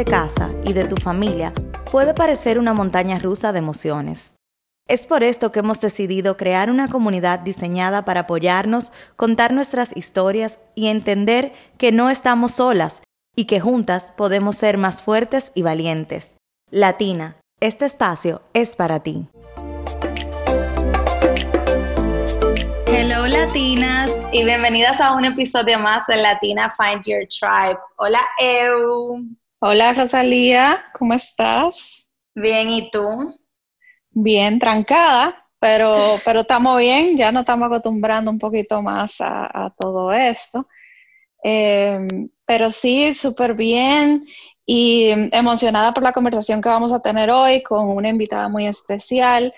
de casa y de tu familia puede parecer una montaña rusa de emociones. Es por esto que hemos decidido crear una comunidad diseñada para apoyarnos, contar nuestras historias y entender que no estamos solas y que juntas podemos ser más fuertes y valientes. Latina, este espacio es para ti. Hello latinas y bienvenidas a un episodio más de Latina Find Your Tribe. Hola Eu. Hola Rosalía, ¿cómo estás? Bien, ¿y tú? Bien, trancada, pero, pero estamos bien, ya nos estamos acostumbrando un poquito más a, todo esto. Em, pero sí, súper bien y emocionada por la conversación que vamos a tener hoy con una invitada muy especial.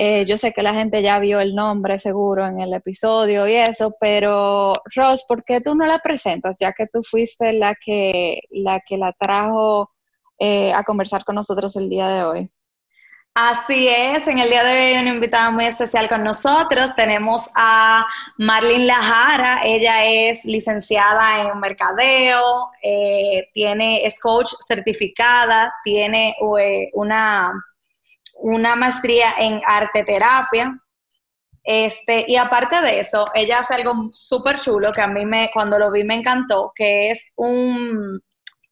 Eh, yo sé que la gente ya vio el nombre seguro en el episodio y eso, pero Ros, ¿por qué tú no la presentas? Ya que tú fuiste la que la, que la trajo eh, a conversar con nosotros el día de hoy. Así es, en el día de hoy hay una invitada muy especial con nosotros. Tenemos a Marlene Lajara, ella es licenciada en mercadeo, eh, tiene, es coach certificada, tiene una una maestría en arte terapia. Este, y aparte de eso, ella hace algo súper chulo que a mí me, cuando lo vi me encantó, que es un,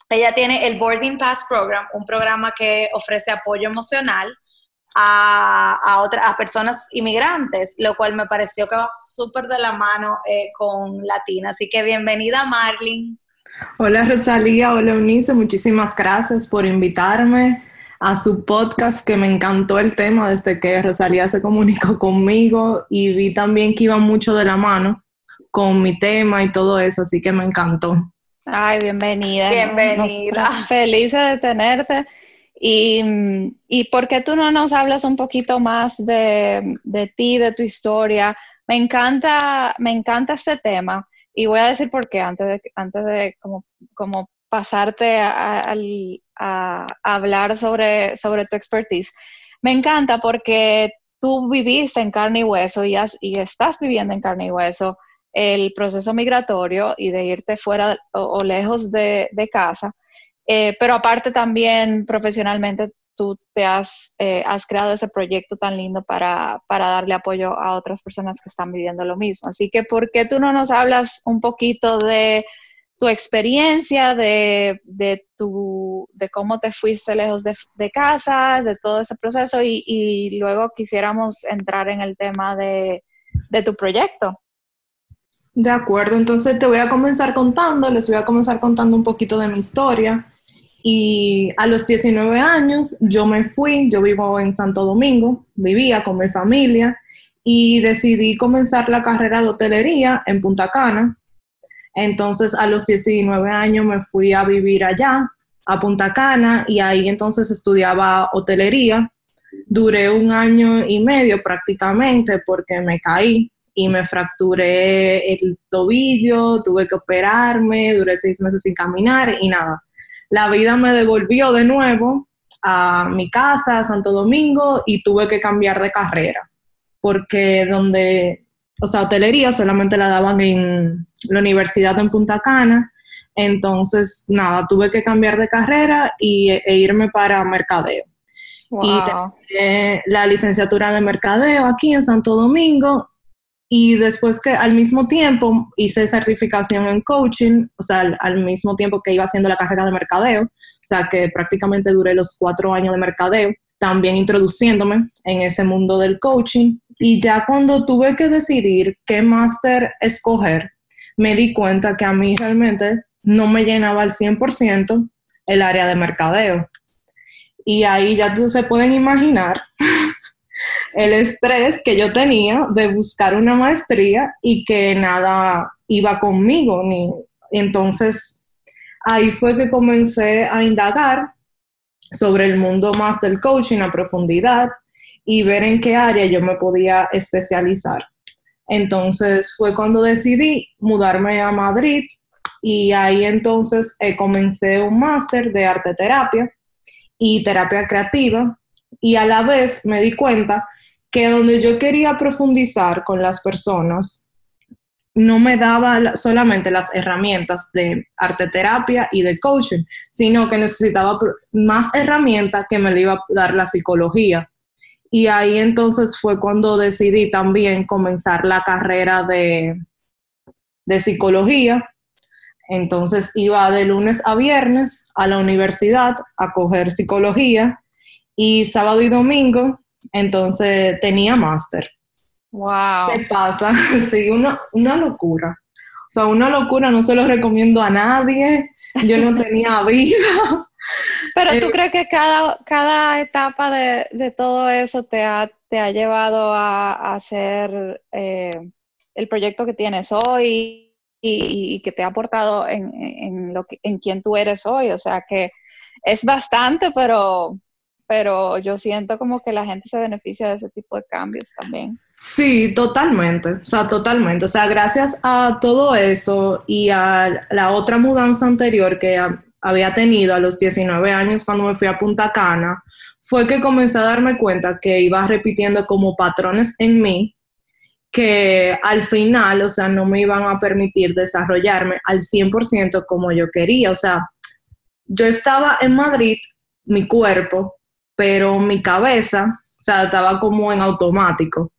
ella tiene el Boarding Pass Program, un programa que ofrece apoyo emocional a, a, a personas inmigrantes, lo cual me pareció que va súper de la mano eh, con Latina. Así que bienvenida, Marlene. Hola, Rosalía. Hola, Eunice. Muchísimas gracias por invitarme a su podcast, que me encantó el tema desde que Rosalía se comunicó conmigo y vi también que iba mucho de la mano con mi tema y todo eso, así que me encantó. Ay, bienvenida. Bienvenida. feliz de tenerte. Y, y, ¿por qué tú no nos hablas un poquito más de, de ti, de tu historia? Me encanta, me encanta este tema y voy a decir por qué antes de, antes de como, como pasarte a, hablar sobre, sobre tu expertise. Me encanta porque tú viviste en carne y hueso y, y estás viviendo en carne y hueso el proceso migratorio y de irte fuera o, lejos de, casa. Eh, pero aparte también profesionalmente tú te has, eh, has creado ese proyecto tan lindo para, para, darle apoyo a otras personas que están viviendo lo mismo. Así que, ¿por qué tú no nos hablas un poquito de tu experiencia, de, de, tu, de cómo te fuiste lejos de, de casa, de todo ese proceso y, y, luego quisiéramos entrar en el tema de, de tu proyecto. De acuerdo, entonces te voy a comenzar contando, les voy a comenzar contando un poquito de mi historia. Y a los 19 años yo me fui, yo vivo en Santo Domingo, vivía con mi familia y decidí comenzar la carrera de hotelería en Punta Cana, entonces a los 19 años me fui a vivir allá, a Punta Cana, y ahí entonces estudiaba hotelería. Duré un año y medio prácticamente porque me caí y me fracturé el tobillo, tuve que operarme, duré seis meses sin caminar y nada. La vida me devolvió de nuevo a mi casa, a Santo Domingo, y tuve que cambiar de carrera, porque donde o sea, hotelería solamente la daban en la universidad en Punta Cana. Entonces, nada, tuve que cambiar de carrera y, e irme para mercadeo. Y terminé la licenciatura de mercadeo aquí en Santo Domingo. Y después que al mismo tiempo hice certificación en coaching, o sea, al, al, mismo tiempo que iba haciendo la carrera de mercadeo, o sea, que prácticamente duré los cuatro años de mercadeo, también introduciéndome en ese mundo del coaching y ya cuando tuve que decidir qué máster escoger, me di cuenta que a mí realmente no me llenaba al 100% el área de mercadeo. Y ahí ya se pueden imaginar el estrés que yo tenía de buscar una maestría y que nada iba conmigo. Ni... Entonces, ahí fue que comencé a indagar sobre el mundo más del coaching a profundidad y ver en qué área yo me podía especializar. Entonces fue cuando decidí mudarme a Madrid y ahí entonces eh, comencé un máster de arte terapia y terapia creativa y a la vez me di cuenta que donde yo quería profundizar con las personas no me daba solamente las herramientas de arte terapia y de coaching, sino que necesitaba más herramientas que me le iba a dar la psicología. Y ahí entonces fue cuando decidí también comenzar la carrera de, de psicología. Entonces iba de lunes a viernes a la universidad a coger psicología y sábado y domingo entonces tenía máster. Wow. ¿Qué pasa? Sí, una, una locura. O sea, una locura, no se lo recomiendo a nadie. Yo no tenía vida. Pero tú eh, crees que cada, cada etapa de, todo eso te ha, te ha llevado a, hacer eh, el proyecto que tienes hoy y, que te ha aportado en, en, lo que, en quien tú eres hoy. O sea que es bastante, pero, pero yo siento como que la gente se beneficia de ese tipo de cambios también. Sí, totalmente, o sea, totalmente. O sea, gracias a todo eso y a la otra mudanza anterior que había tenido a los 19 años cuando me fui a Punta Cana, fue que comencé a darme cuenta que iba repitiendo como patrones en mí que al final, o sea, no me iban a permitir desarrollarme al 100% como yo quería. O sea, yo estaba en Madrid, mi cuerpo, pero mi cabeza, o sea, estaba como en automático.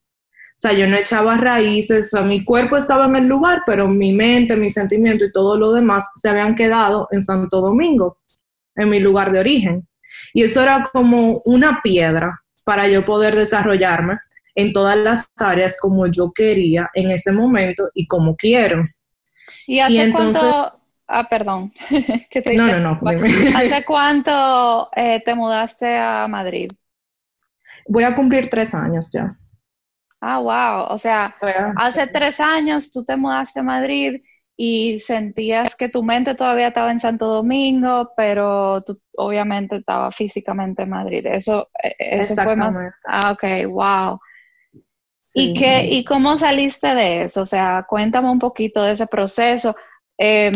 O sea, yo no echaba raíces, o sea, mi cuerpo estaba en el lugar, pero mi mente, mi sentimiento y todo lo demás se habían quedado en Santo Domingo, en mi lugar de origen. Y eso era como una piedra para yo poder desarrollarme en todas las áreas como yo quería en ese momento y como quiero. ¿Y hace entonces, cuánto, Ah, perdón. no, no, no, ¿Hace cuánto eh, te mudaste a Madrid? Voy a cumplir tres años ya. Ah, wow. O sea, hace tres años tú te mudaste a Madrid y sentías que tu mente todavía estaba en Santo Domingo, pero tú obviamente estaba físicamente en Madrid. Eso, eh, eso fue más. Ah, ok, wow. ¿Y, qué, ¿Y cómo saliste de eso? O sea, cuéntame un poquito de ese proceso. Eh,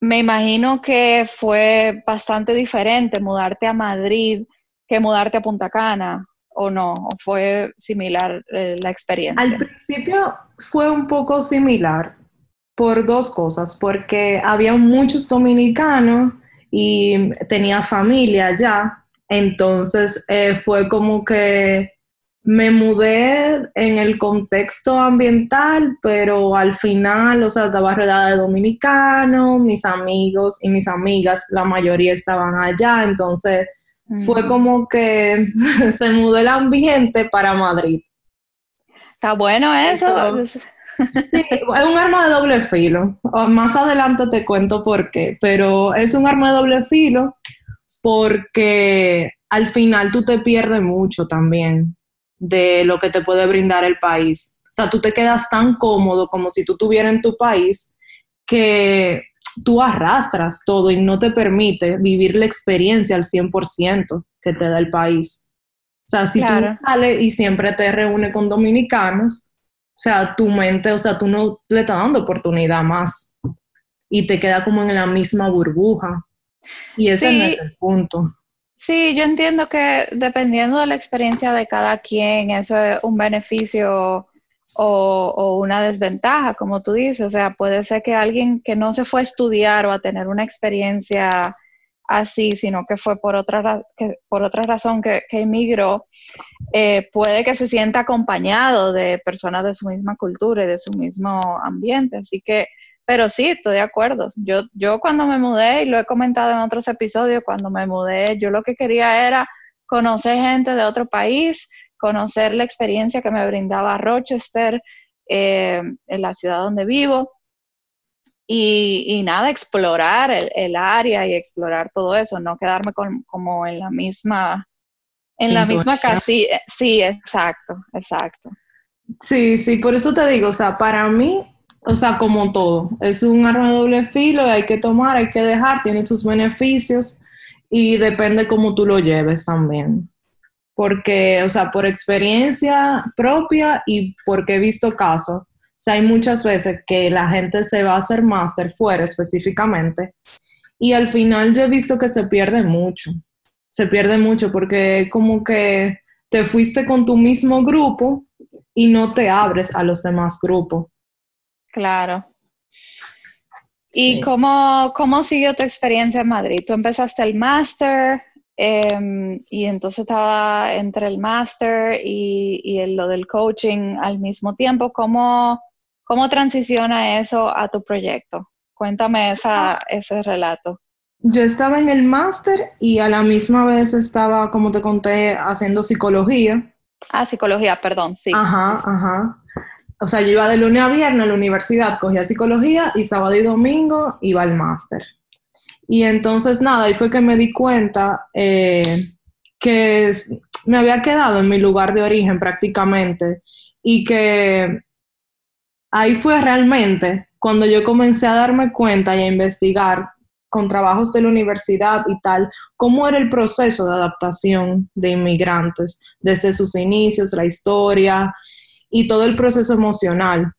me imagino que fue bastante diferente mudarte a Madrid que mudarte a Punta Cana, ¿o no? ¿O fue similar eh, la experiencia? Al principio fue un poco similar por dos cosas, porque había muchos dominicanos y tenía familia allá, entonces eh, fue como que me mudé en el contexto ambiental, pero al final, o sea, estaba rodeada de dominicanos, mis amigos y mis amigas, la mayoría estaban allá, entonces fue como que se mudó el ambiente para Madrid. Está bueno eso. sí, es un arma de doble filo. Más adelante te cuento por qué, pero es un arma de doble filo porque al final tú te pierdes mucho también de lo que te puede brindar el país. O sea, tú te quedas tan cómodo como si tú estuvieras en tu país que tú arrastras todo y no te permite vivir la experiencia al 100% que te da el país. O sea, si tú sales y siempre te reúnes con dominicanos, o sea, tu mente, o sea, tú no le estás dando oportunidad más y te queda como en la misma burbuja. Y ese no es el punto. Sí, yo entiendo que dependiendo de la experiencia de cada quien, eso es un beneficio o, una desventaja, como tú dices. O sea, puede ser que alguien que no se fue a estudiar o a tener una experiencia así, sino que fue por otra, por otra razón que, emigró, eh, puede que se sienta acompañado de personas de su misma cultura y de su mismo ambiente. Así que pero sí, estoy de acuerdo. Yo, yo cuando me mudé, y lo he comentado en otros episodios, cuando me mudé, yo lo que quería era conocer gente de otro país, conocer la experiencia que me brindaba Rochester, eh, en la ciudad donde vivo. Y, nada, explorar el, área y explorar todo eso, no quedarme como en la misma, en la misma casilla. Sí, exacto, exacto. Sí, sí, por eso te digo, o sea, para mí o sea, como todo, es un arma de doble filo, hay que tomar, hay que dejar, tiene sus beneficios y depende cómo tú lo lleves también. Porque, o sea, por experiencia propia y porque he visto casos, o sea, hay muchas veces que la gente se va a hacer máster fuera específicamente y al final yo he visto que se pierde mucho, se pierde mucho porque como que te fuiste con tu mismo grupo y no te abres a los demás grupos. Claro. ¿Y cómo, cómo siguió tu experiencia en Madrid? Tú empezaste el máster em, y entonces estaba entre el máster y, y lo del coaching al mismo tiempo. ¿Cómo, ¿Cómo transiciona eso a tu proyecto? Cuéntame esa, ese relato. Yo estaba en el máster y a la misma vez estaba, como te conté, haciendo psicología. Ah, psicología, perdón, sí. Ajá, ajá. O sea, yo iba de lunes a viernes a la universidad, cogía psicología y sábado y domingo iba al máster. Y entonces, nada, ahí fue que me di cuenta eh, que me había quedado en mi lugar de origen prácticamente y que ahí fue realmente cuando yo comencé a darme cuenta y a investigar con trabajos de la universidad y tal, cómo era el proceso de adaptación de inmigrantes, desde sus inicios, la historia y todo el proceso emocional.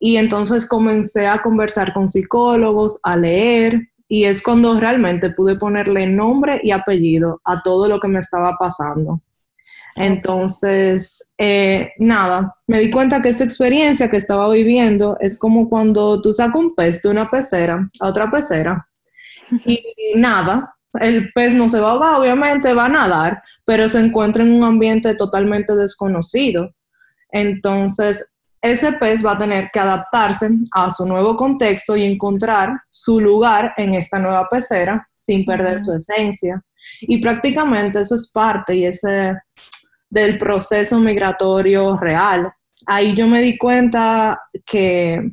Y entonces comencé a conversar con psicólogos, a leer, y es cuando realmente pude ponerle nombre y apellido a todo lo que me estaba pasando. Entonces, eh, nada, me di cuenta que esta experiencia que estaba viviendo es como cuando tú sacas un pez de una pecera a otra pecera y nada, el pez no se va a ahogar, obviamente va a nadar, pero se encuentra en un ambiente totalmente desconocido. Entonces, ese pez va a tener que adaptarse a su nuevo contexto y encontrar su lugar en esta nueva pecera sin perder su esencia. Y prácticamente eso es parte y ese del proceso migratorio real. Ahí yo me di cuenta que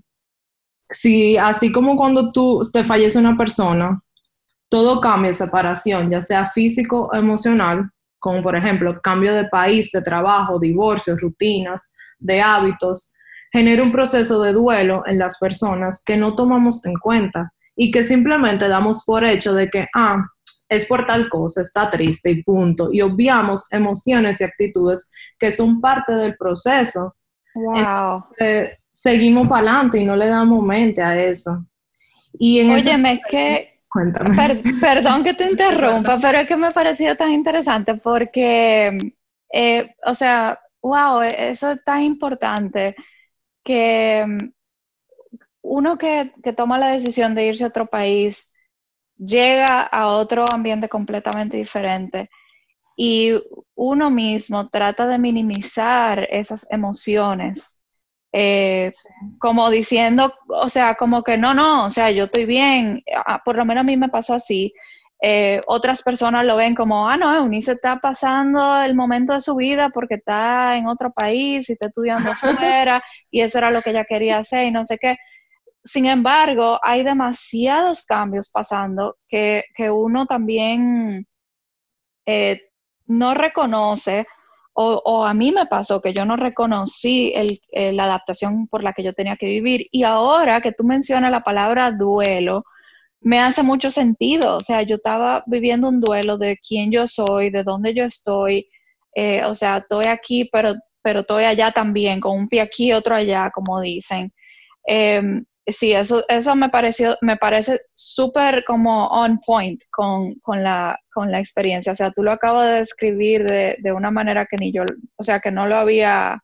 si así como cuando tú te fallece una persona, todo cambia, separación, ya sea físico o emocional, como por ejemplo cambio de país, de trabajo, divorcio, rutinas, de hábitos, genera un proceso de duelo en las personas que no tomamos en cuenta y que simplemente damos por hecho de que, ah, es por tal cosa, está triste y punto. Y obviamos emociones y actitudes que son parte del proceso. Wow. seguimos para adelante y no le damos mente a eso. Y en Óyeme, que... Cuéntame. perdón que te interrumpa, pero es que me pareció tan interesante porque, eh, o sea, wow, eso es tan importante que uno que, que toma la decisión de irse a otro país, llega a otro ambiente completamente diferente y uno mismo trata de minimizar esas emociones, eh, como diciendo, o sea, como que no, no, o sea, yo estoy bien, ah, por lo menos a mí me pasó así. Eh, otras personas lo ven como, ah, no, Eunice está pasando el momento de su vida porque está en otro país y está estudiando afuera y eso era lo que ella quería hacer y no sé qué. Sin embargo, hay demasiados cambios pasando que, uno también eh, no reconoce, o, a mí me pasó que yo no reconocí la adaptación por la que yo tenía que vivir. Y ahora que tú mencionas la palabra duelo, me hace mucho sentido. O sea, yo estaba viviendo un duelo de quién yo soy, de dónde yo estoy. Eh, o sea, estoy aquí, pero, pero estoy allá también, con un pie aquí, otro allá, como dicen. Em, sí, eso, eso me pareció, me parece súper como on point con, la, con la experiencia. O sea, tú lo acabas de describir de, de, una manera que ni yo, o sea, que no lo había,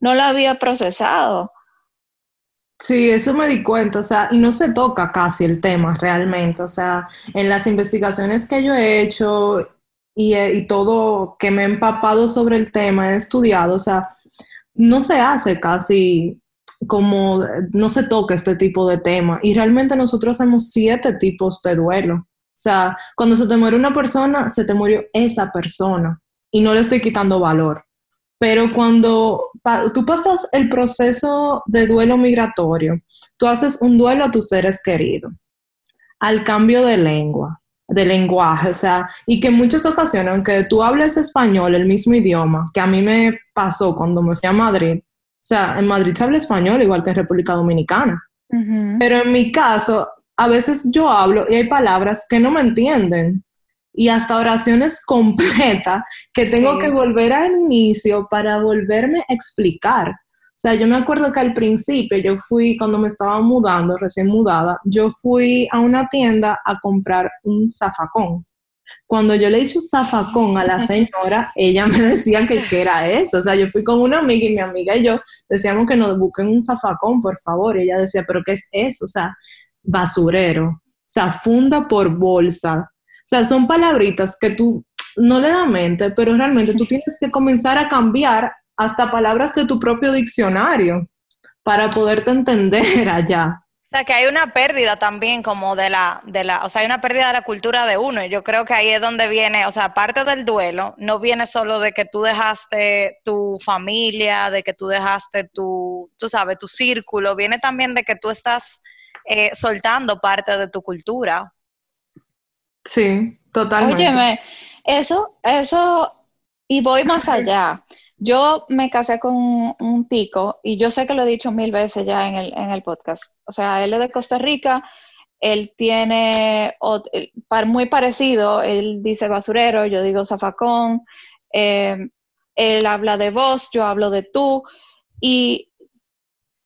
no lo había procesado. Sí, eso me di cuenta, o sea, y no se toca casi el tema realmente, o sea, en las investigaciones que yo he hecho y, y todo que me he empapado sobre el tema, he estudiado, o sea, no se hace casi como no se toca este tipo de tema. Y realmente nosotros hacemos siete tipos de duelo. O sea, cuando se te muere una persona, se te murió esa persona. Y no le estoy quitando valor. Pero cuando tú pasas el proceso de duelo migratorio, tú haces un duelo a tus seres queridos, al cambio de lengua, de lenguaje, o sea, y que en muchas ocasiones, aunque tú hables español, el mismo idioma, que a mí me pasó cuando me fui a Madrid, o sea, en Madrid se habla español igual que en República Dominicana. Pero en mi caso, a veces yo hablo y hay palabras que no me entienden. Y hasta oraciones completas que tengo que volver al inicio para volverme a explicar. O sea, yo me acuerdo que al principio yo fui, cuando me estaba mudando, recién mudada, yo fui a una tienda a comprar un zafacón cuando yo le he dicho zafacón a la señora, ella me decía que, que era eso. O sea, yo fui con una amiga y mi amiga y yo decíamos que nos busquen un zafacón, por favor. Y ella decía, ¿pero qué es eso? O sea, basurero. O sea, funda por bolsa. O sea, son palabritas que tú no le da mente, pero realmente tú tienes que comenzar a cambiar hasta palabras de tu propio diccionario para poderte entender allá. O sea, que hay una pérdida también como de la, de la, o sea, hay una pérdida de la cultura de uno. Yo creo que ahí es donde viene, o sea, parte del duelo no viene solo de que tú dejaste tu familia, de que tú dejaste tu, tú sabes, tu círculo, viene también de que tú estás eh, soltando parte de tu cultura. Sí, totalmente. Óyeme, eso, eso, y voy más allá. Yo me casé con un, tico y yo sé que lo he dicho mil veces ya en el, en el podcast. O sea, él es de Costa Rica, él tiene muy parecido, él dice basurero, yo digo zafacón, eh, él habla de vos, yo hablo de tú. Y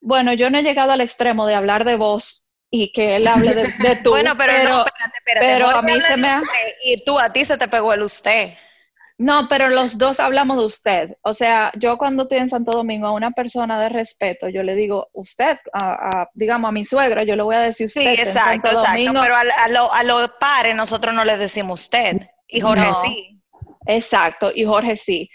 bueno, yo no he llegado al extremo de hablar de vos y que él hable de, tú. bueno, pero, no, espérate, espérate. Pero a mí se me ha... Y tú, a ti se te pegó el usted. No, pero los dos hablamos de usted. O sea, yo cuando estoy en Santo Domingo a una persona de respeto, yo le digo usted, a, digamos a mi suegra, yo le voy a decir usted. Sí, exacto, exacto. Pero a, los pares nosotros no le decimos usted. Y Jorge sí. Exacto, y Jorge sí.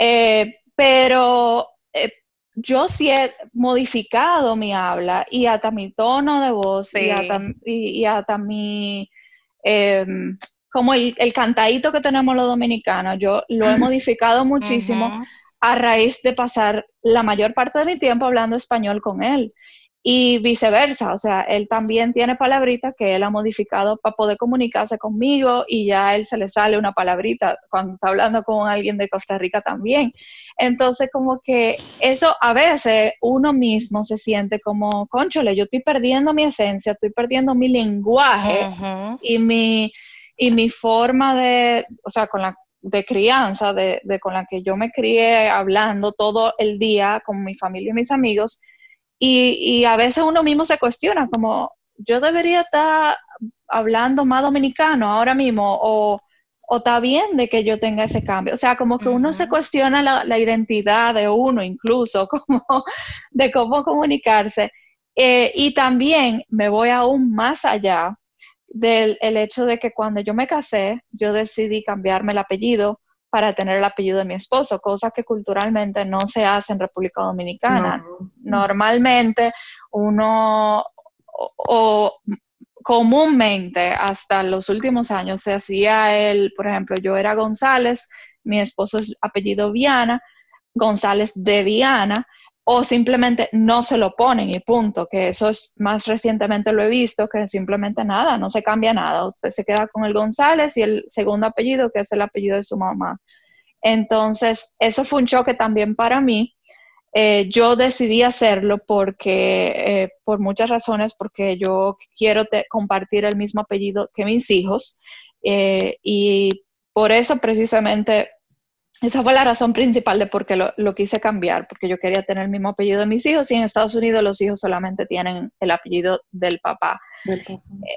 Eh, pero eh, yo sí he modificado mi habla y hasta mi tono de voz y, hasta, mi... Em, como el, el cantadito que tenemos los dominicanos, yo lo he modificado muchísimo a raíz de pasar la mayor parte de mi tiempo hablando español con él. Y viceversa, o sea, él también tiene palabritas que él ha modificado para poder comunicarse conmigo y ya a él se le sale una palabrita cuando está hablando con alguien de Costa Rica también. Entonces, como que eso a veces uno mismo se siente como, conchole, yo estoy perdiendo mi esencia, estoy perdiendo mi lenguaje y mi y mi forma de, o sea, con la de crianza, de, con la que yo me crié hablando todo el día con mi familia y mis amigos, y, a veces uno mismo se cuestiona como, yo debería estar hablando más dominicano ahora mismo, o, o está bien de que yo tenga ese cambio. O sea, como que uno se cuestiona la, identidad de uno incluso, como de cómo comunicarse. Eh, y también me voy aún más allá del el hecho de que cuando yo me casé, yo decidí cambiarme el apellido para tener el apellido de mi esposo, cosa que culturalmente no se hace en República Dominicana. Normalmente uno o, comúnmente hasta los últimos años se hacía el, por ejemplo, yo era González, mi esposo es apellido Viana, González de Viana, o simplemente no se lo ponen y punto, que eso es más recientemente lo he visto, que simplemente nada, no se cambia nada, usted se queda con el González y el segundo apellido, que es el apellido de su mamá. Entonces, eso fue un choque también para mí. Eh, yo decidí hacerlo porque, eh, por muchas razones, porque yo quiero compartir el mismo apellido que mis hijos eh, y por eso precisamente esa fue la razón principal de por qué lo, quise cambiar, porque yo quería tener el mismo apellido de mis hijos y en Estados Unidos los hijos solamente tienen el apellido del papá.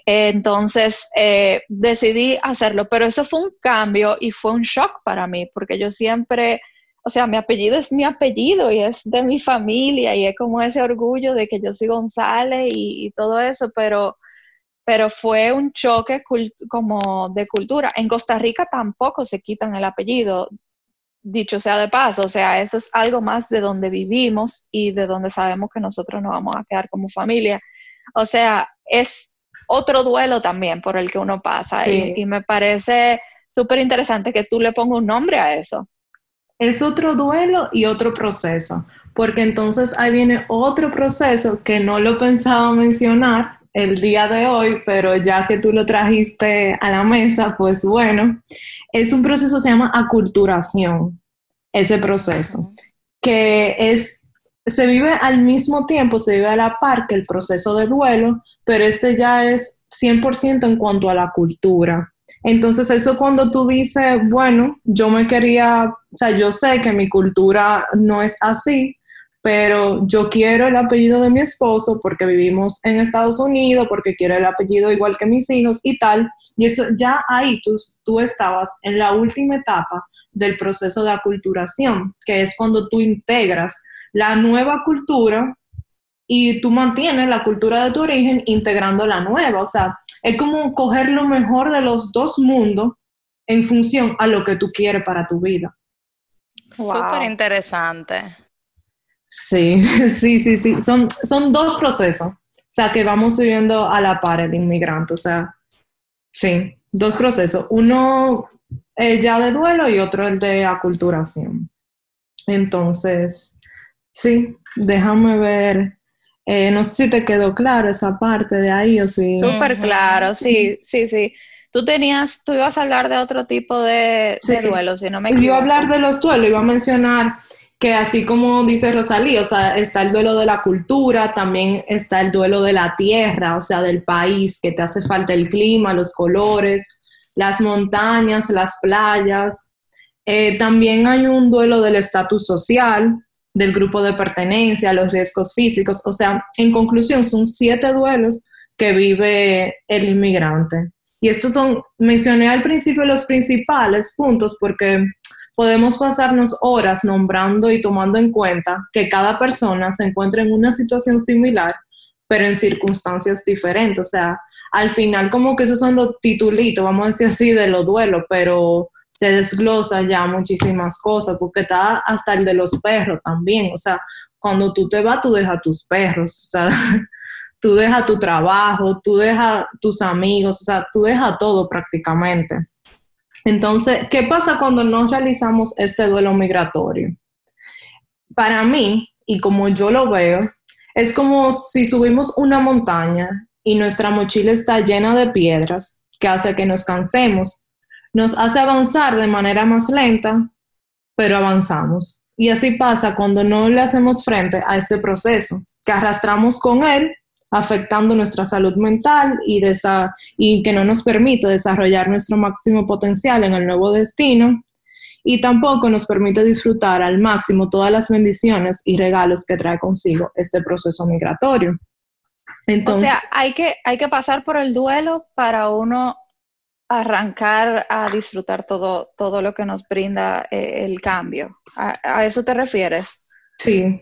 Entonces eh, decidí hacerlo, pero eso fue un cambio y fue un shock para mí, porque yo siempre, o sea, mi apellido es mi apellido y es de mi familia y es como ese orgullo de que yo soy González y, y todo eso, pero pero fue un choque como de cultura. En Costa Rica tampoco se quitan el apellido dicho sea de paso, o sea, eso es algo más de donde vivimos y de donde sabemos que nosotros nos vamos a quedar como familia. O sea, es otro duelo también por el que uno pasa y, me parece súper interesante que tú le pongas un nombre a eso. Es otro duelo y otro proceso, porque entonces ahí viene otro proceso que no lo pensaba mencionar el día de hoy, pero ya que tú lo trajiste a la mesa, pues bueno, es un proceso, se llama aculturación, ese proceso, que es, se vive al mismo tiempo, se vive a la par que el proceso de duelo, pero este ya es 100% en cuanto a la cultura. Entonces eso cuando tú dices, bueno, yo me quería, o sea, yo sé que mi cultura no es así, pero yo quiero el apellido de mi esposo porque vivimos en Estados Unidos, porque quiero el apellido igual que mis hijos y tal. Y eso ya ahí tú, tú estabas en la última etapa del proceso de aculturación, que es cuando tú integras la nueva cultura y tú mantienes la cultura de tu origen integrando la nueva. O sea, es como coger lo mejor de los dos mundos en función a lo que tú quieres para tu vida. Súper interesante. Sí, sí, sí, sí. Son, son dos procesos. O sea, que vamos subiendo a la par el inmigrante. O sea, sí, dos procesos. Uno ya de duelo y otro el de aculturación. Entonces, sí, déjame ver. Eh, no sé si te quedó claro esa parte de ahí o si... Súper claro, sí, sí, sí. Tú tenías, tú ibas a hablar de otro tipo de, de duelo, si no me equivoco. Iba a hablar de los duelos, iba a mencionar que así como dice Rosalía, o sea, está el duelo de la cultura, también está el duelo de la tierra, o sea, del país, que te hace falta el clima, los colores, las montañas, las playas. Eh, también hay un duelo del estatus social, del grupo de pertenencia, los riesgos físicos. O sea, en conclusión, son siete duelos que vive el inmigrante. Y estos son, mencioné al principio los principales puntos porque podemos pasarnos horas nombrando y tomando en cuenta que cada persona se encuentra en una situación similar, pero en circunstancias diferentes. O sea, al final como que esos son los titulitos, vamos a decir así, de los duelos, pero se desglosa ya muchísimas cosas, porque está hasta el de los perros también. O sea, cuando tú te vas, tú dejas tus perros. O sea, tú dejas tu trabajo, tú dejas tus amigos, o sea, tú dejas todo prácticamente. Entonces, ¿qué pasa cuando no realizamos este duelo migratorio? Para mí, y como yo lo veo, es como si subimos una montaña y nuestra mochila está llena de piedras, que hace que nos cansemos, nos hace avanzar de manera más lenta, pero avanzamos. Y así pasa cuando no le hacemos frente a este proceso, que arrastramos con él afectando nuestra salud mental y, y que no nos permite desarrollar nuestro máximo potencial en el nuevo destino y tampoco nos permite disfrutar al máximo todas las bendiciones y regalos que trae consigo este proceso migratorio. Entonces, o sea, hay que, hay que pasar por el duelo para uno arrancar a disfrutar todo, todo lo que nos brinda eh, el cambio. ¿A, eso te refieres? Sí,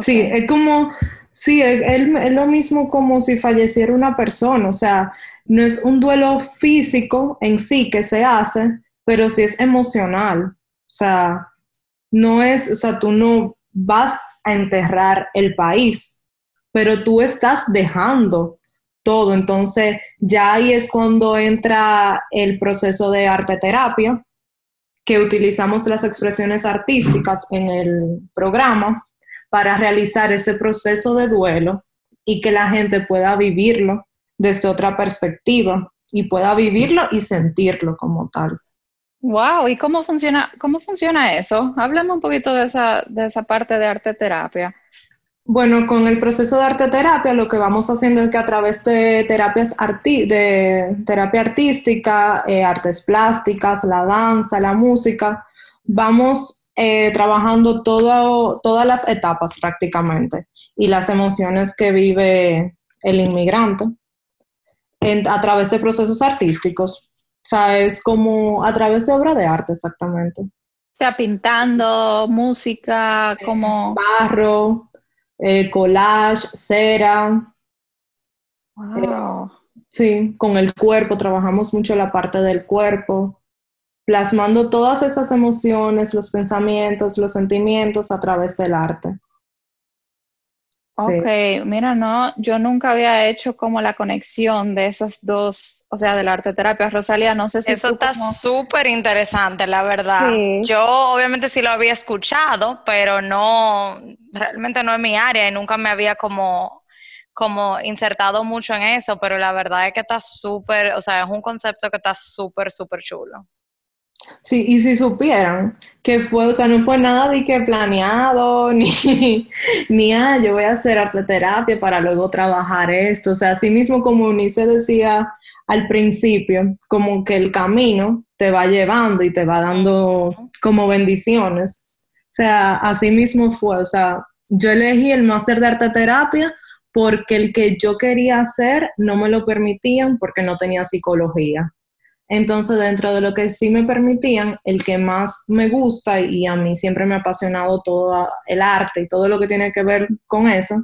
sí, es como, Sí, es, lo mismo como si falleciera una persona, o sea, no es un duelo físico en sí que se hace, pero sí es emocional. O sea, no es, o sea, tú no vas a enterrar el país, pero tú estás dejando todo. Entonces, ya ahí es cuando entra el proceso de arte terapia, que utilizamos las expresiones artísticas en el programa para realizar ese proceso de duelo y que la gente pueda vivirlo desde otra perspectiva y pueda vivirlo y sentirlo como tal. Wow, ¿y cómo funciona, cómo funciona eso? Háblame un poquito de esa, de esa parte de arte terapia. Bueno, con el proceso de arte terapia lo que vamos haciendo es que a través de terapias de terapia artística, eh, artes plásticas, la danza, la música, vamos eh, trabajando todo, todas las etapas prácticamente y las emociones que vive el inmigrante a través de procesos artísticos. O sea, es como a través de obra de arte exactamente. O sea, pintando, música, como... Barro, eh, collage, cera. Wow. sí, con el cuerpo, trabajamos mucho la parte del cuerpo plasmando todas esas emociones, los pensamientos, los sentimientos a través del arte. Ok, mira, no, yo nunca había hecho como la conexión de esas dos, o sea, del arte terapia. Rosalía, no sé si... Eso está súper interesante, la verdad. Yo obviamente sí lo había escuchado, pero no, realmente no es mi área y nunca me había como, como insertado mucho en eso, pero la verdad es que está súper, o sea, es un concepto que está súper, súper chulo. Sí, y si supieran que fue, o sea, no fue nada de que planeado, ni, ni, ah, yo voy a hacer arte terapia para luego trabajar esto. O sea, así mismo como Unice decía al principio, como que el camino te va llevando y te va dando como bendiciones. O sea, así mismo fue, o sea, yo elegí el máster de arte terapia porque el que yo quería hacer no me lo permitían porque no tenía psicología. Entonces, dentro de lo que sí me permitían, el que más me gusta y a mí siempre me ha apasionado todo el arte y todo lo que tiene que ver con eso,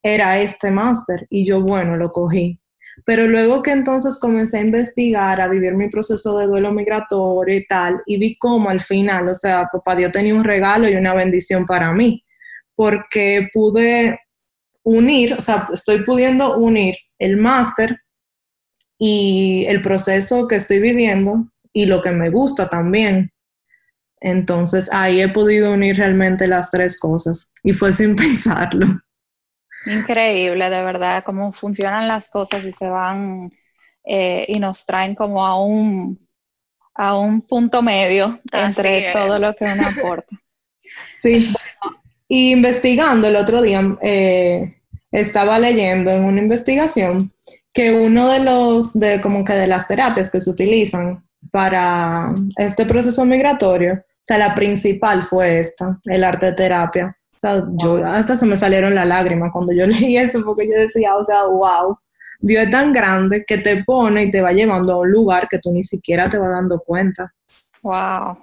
era este máster. Y yo, bueno, lo cogí. Pero luego que entonces comencé a investigar, a vivir mi proceso de duelo migratorio y tal, y vi cómo al final, o sea, papá Dios tenía un regalo y una bendición para mí, porque pude unir, o sea, estoy pudiendo unir el máster y el proceso que estoy viviendo y lo que me gusta también. Entonces ahí he podido unir realmente las tres cosas y fue sin pensarlo. Increíble, de verdad, cómo funcionan las cosas y se van eh, y nos traen como a un, a un punto medio entre todo lo que uno aporta. Sí, y investigando el otro día, eh, estaba leyendo en una investigación que uno de los, de como que de las terapias que se utilizan para este proceso migratorio, o sea, la principal fue esta, el arte terapia. O sea, yo hasta se me salieron las lágrimas cuando yo leí eso, porque yo decía, o sea, wow, Dios es tan grande que te pone y te va llevando a un lugar que tú ni siquiera te vas dando cuenta. Wow,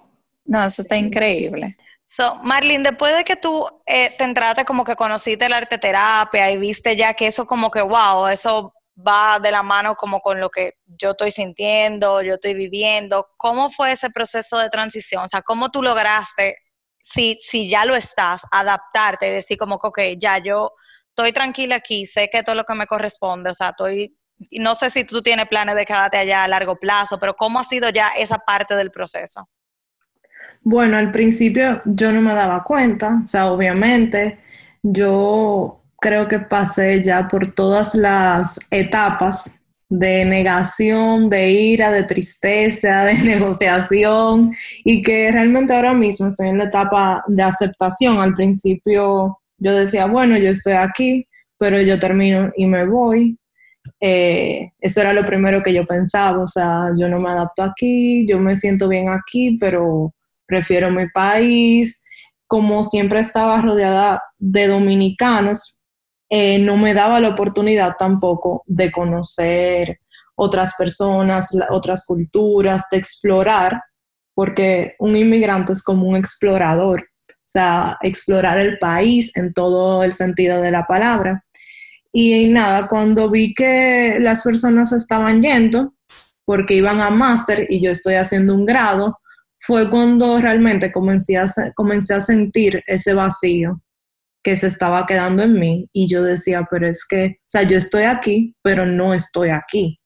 no, eso está increíble. So, Marlene, después de que tú eh, te entraste como que conociste el arte terapia y viste ya que eso como que, wow, eso va de la mano como con lo que yo estoy sintiendo, yo estoy viviendo. ¿Cómo fue ese proceso de transición? O sea, ¿cómo tú lograste, si, si ya lo estás, adaptarte y decir como que, ok, ya yo estoy tranquila aquí, sé que todo lo que me corresponde, o sea, estoy, no sé si tú tienes planes de quedarte allá a largo plazo, pero ¿cómo ha sido ya esa parte del proceso? Bueno, al principio yo no me daba cuenta, o sea, obviamente yo creo que pasé ya por todas las etapas de negación, de ira, de tristeza, de negociación y que realmente ahora mismo estoy en la etapa de aceptación. Al principio yo decía, bueno, yo estoy aquí, pero yo termino y me voy. Eh, eso era lo primero que yo pensaba, o sea, yo no me adapto aquí, yo me siento bien aquí, pero prefiero mi país. Como siempre estaba rodeada de dominicanos, eh, no me daba la oportunidad tampoco de conocer otras personas, otras culturas, de explorar, porque un inmigrante es como un explorador, o sea, explorar el país en todo el sentido de la palabra. Y nada, cuando vi que las personas estaban yendo, porque iban a máster y yo estoy haciendo un grado, fue cuando realmente comencé a, comencé a sentir ese vacío que se estaba quedando en mí y yo decía, pero es que, o sea, yo estoy aquí, pero no estoy aquí.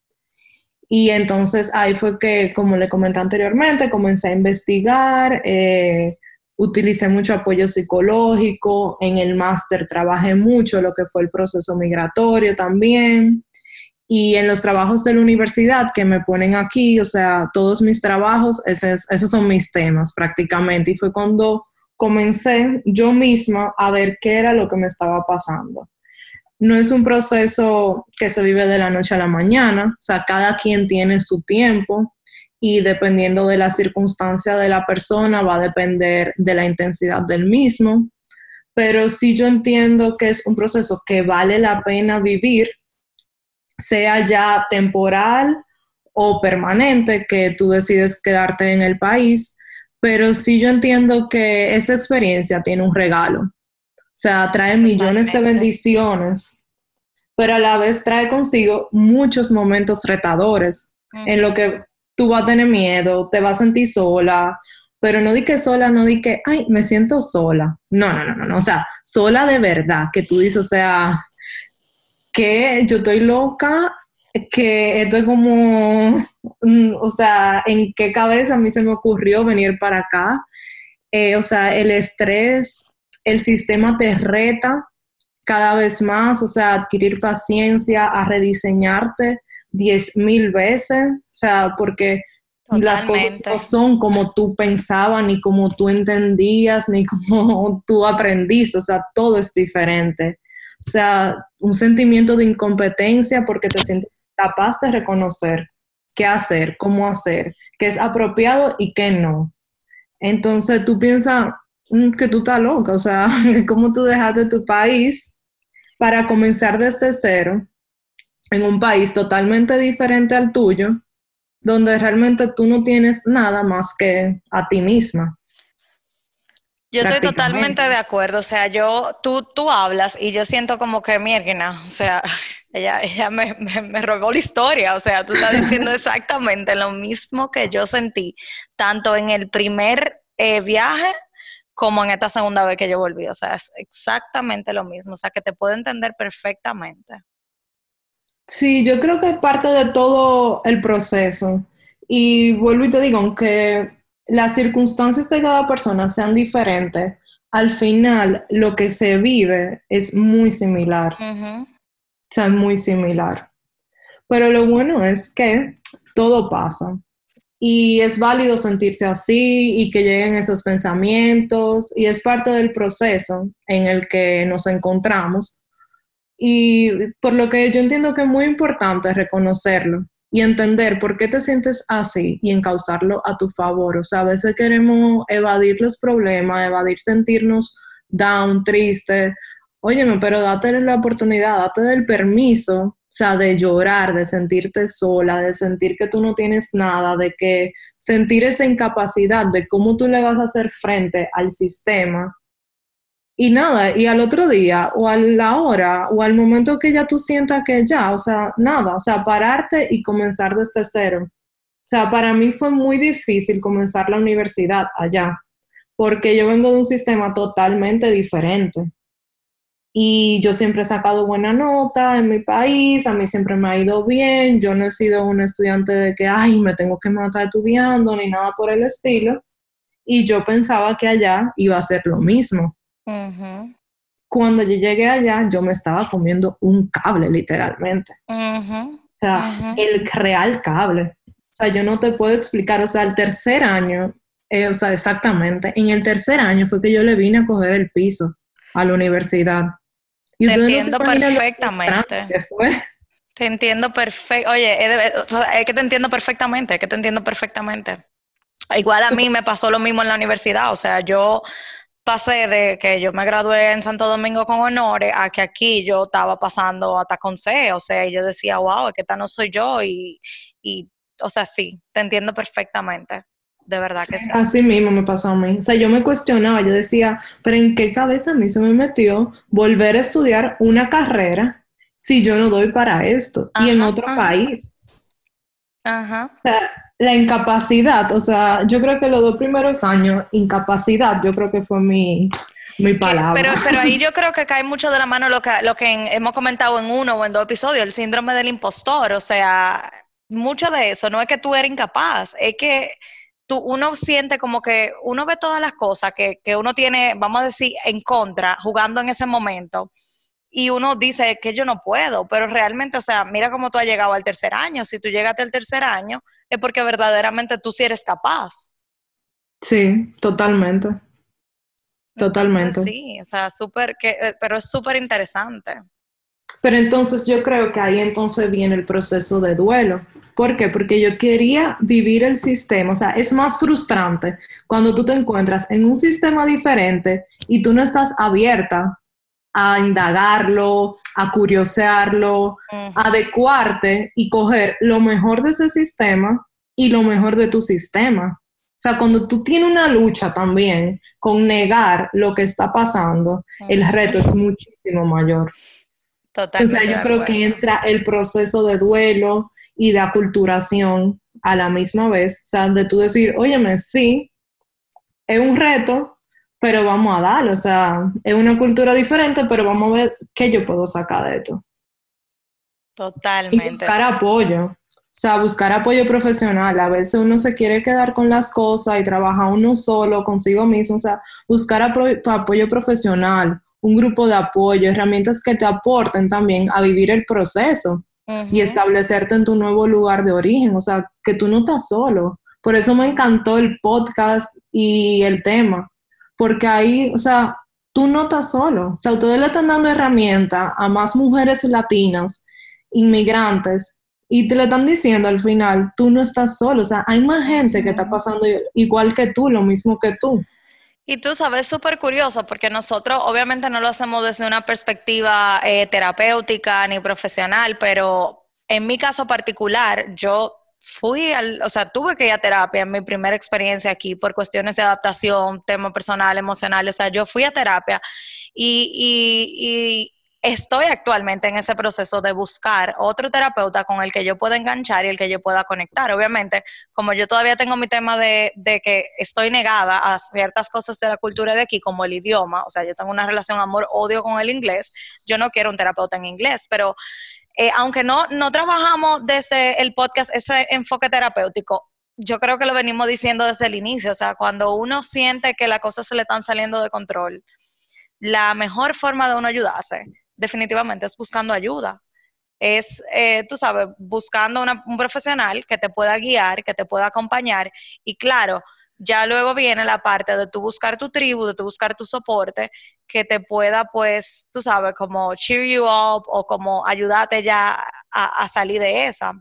Y entonces ahí fue que, como le comenté anteriormente, comencé a investigar, eh, utilicé mucho apoyo psicológico, en el máster trabajé mucho lo que fue el proceso migratorio también. Y en los trabajos de la universidad que me ponen aquí, o sea, todos mis trabajos, esos son mis temas prácticamente. Y fue cuando comencé yo misma a ver qué era lo que me estaba pasando. No es un proceso que se vive de la noche a la mañana, o sea, cada quien tiene su tiempo y dependiendo de la circunstancia de la persona va a depender de la intensidad del mismo, pero sí yo entiendo que es un proceso que vale la pena vivir, sea ya temporal o permanente, que tú decides quedarte en el país, pero sí yo entiendo que esta experiencia tiene un regalo. O sea, trae millones de bendiciones, pero a la vez trae consigo muchos momentos retadores en lo que tú vas a tener miedo, te vas a sentir sola, pero no di que sola, no di que, ay, me siento sola. No, no, no, no, o sea, sola de verdad, que tú dices, o sea, que yo estoy loca que esto es como, mm, o sea, en qué cabeza a mí se me ocurrió venir para acá. Eh, o sea, el estrés, el sistema te reta cada vez más, o sea, adquirir paciencia, a rediseñarte diez mil veces, o sea, porque las cosas no son como tú pensabas, ni como tú entendías, ni como tú aprendiste, o sea, todo es diferente. O sea, un sentimiento de incompetencia porque te sientes capaz de reconocer qué hacer, cómo hacer, qué es apropiado y qué no. Entonces tú piensas, mm, que tú estás loca, o sea, cómo tú dejaste tu país para comenzar desde cero en un país totalmente diferente al tuyo, donde realmente tú no tienes nada más que a ti misma. Yo estoy totalmente de acuerdo, o sea, yo, tú, tú hablas y yo siento como que mierda, o sea, ella, ella me, me, robó la historia, o sea, tú estás diciendo exactamente lo mismo que yo sentí, tanto en el primer eh, viaje como en esta segunda vez que yo volví, o sea, es exactamente lo mismo, o sea, que te puedo entender perfectamente. Sí, yo creo que es parte de todo el proceso. Y vuelvo y te digo, aunque las circunstancias de cada persona sean diferentes, al final lo que se vive es muy similar. O sea, muy similar. Pero lo bueno es que todo pasa. Y es válido sentirse así y que lleguen esos pensamientos y es parte del proceso en el que nos encontramos. Y por lo que yo entiendo que es muy importante reconocerlo y entender por qué te sientes así y encauzarlo a tu favor. O sea, a veces queremos evadir los problemas, evadir sentirnos down, triste. Óyeme, pero date la oportunidad, date el permiso, o sea, de llorar, de sentirte sola, de sentir que tú no tienes nada, de que sentir esa incapacidad de cómo tú le vas a hacer frente al sistema y nada, y al otro día o a la hora o al momento que ya tú sientas que ya, o sea, nada, o sea, pararte y comenzar desde cero. O sea, para mí fue muy difícil comenzar la universidad allá, porque yo vengo de un sistema totalmente diferente. Y yo siempre he sacado buena nota en mi país, a mí siempre me ha ido bien, yo no he sido un estudiante de que, ay, me tengo que matar estudiando, ni nada por el estilo. Y yo pensaba que allá iba a ser lo mismo cuando yo llegué allá, yo me estaba comiendo un cable, literalmente. O sea, el real cable. O sea, yo no te puedo explicar, o sea, el tercer año, eh, o sea, exactamente, en el tercer año fue que yo le vine a coger el piso a la universidad. te entiendo perfectamente. Te entiendo perfecto. Oye, es, que te entiendo perfectamente, es que te entiendo perfectamente. Igual a mí me pasó lo mismo en la universidad, o sea, yo pasé de que yo me gradué en Santo Domingo con honores a que aquí yo estaba pasando hasta con C, o sea, y yo decía, wow, es que esta no soy yo, y, y, o sea, sí, te entiendo perfectamente, de verdad que sí. Así mismo me pasó a mí, o sea, yo me cuestionaba, yo decía, pero ¿en qué cabeza a mí se me metió volver a estudiar una carrera si yo no doy para esto y en otro país? Ajá. O sea, la incapacidad, o sea, yo creo que los dos primeros años, incapacidad, yo creo que fue mi, mi palabra. Pero, pero ahí yo creo que cae mucho de la mano lo que, lo que hemos comentado en uno o en dos episodios, el síndrome del impostor, o sea, mucho de eso, no es que tú eres incapaz, es que tú, uno siente como que uno ve todas las cosas que, que uno tiene, vamos a decir, en contra, jugando en ese momento, y uno dice que yo no puedo, pero realmente, o sea, mira cómo tú has llegado al tercer año, si tú llegaste al tercer año, es porque verdaderamente tú sí eres capaz. Sí, totalmente. Totalmente. sí, o sea, súper, eh, pero es súper interesante. Pero entonces yo creo que ahí entonces viene el proceso de duelo. ¿Por qué? Porque yo quería vivir el sistema, o sea, es más frustrante cuando tú te encuentras en un sistema diferente y tú no estás abierta a indagarlo, a curiosearlo, a adecuarte y coger lo mejor de ese sistema y lo mejor de tu sistema. O sea, cuando tú tienes una lucha también con negar lo que está pasando, el reto es muchísimo mayor. Totalmente o sea, yo creo que entra el proceso de duelo y de aculturación a la misma vez. O sea, de tú decir, óyeme, sí, es un reto, pero vamos a darlo, o sea, es una cultura diferente, pero vamos a ver qué yo puedo sacar de esto. Totalmente. Y buscar apoyo, o sea, buscar apoyo profesional. A veces uno se quiere quedar con las cosas y trabaja uno solo consigo mismo, o sea, buscar apoyo profesional, un grupo de apoyo, herramientas que te aporten también a vivir el proceso y establecerte en tu nuevo lugar de origen, o sea, que tú no estás solo. Por eso me encantó el podcast y el tema, porque ahí, o sea, tú no estás solo. O sea, ustedes le están dando herramientas a más mujeres latinas, inmigrantes, y te le están diciendo al final, tú no estás solo. O sea, hay más gente que está pasando igual que tú, lo mismo que tú. Y tú sabes, súper curioso, porque nosotros obviamente no lo hacemos desde una perspectiva eh, terapéutica ni profesional, pero en mi caso particular, yo fui al, o sea, tuve que ir a terapia en mi primera experiencia aquí por cuestiones de adaptación, tema personal, emocional, o sea, yo fui a terapia y, y estoy actualmente en ese proceso de buscar otro terapeuta con el que yo pueda enganchar y el que yo pueda conectar. Obviamente, como yo todavía tengo mi tema de, que estoy negada a ciertas cosas de la cultura de aquí, como el idioma, o sea, yo tengo una relación amor-odio con el inglés, yo no quiero un terapeuta en inglés, pero eh, aunque no, no trabajamos desde el podcast ese enfoque terapéutico, yo creo que lo venimos diciendo desde el inicio, o sea, cuando uno siente que las cosas se le están saliendo de control, la mejor forma de uno ayudarse definitivamente es buscando ayuda. Es, eh, tú sabes, buscando un profesional que te pueda guiar, que te pueda acompañar. Y claro, ya luego viene la parte de tú buscar tu tribu, de tú buscar tu soporte, que te pueda, pues, tú sabes, como cheer you up o como ayudarte ya a, a salir de esa.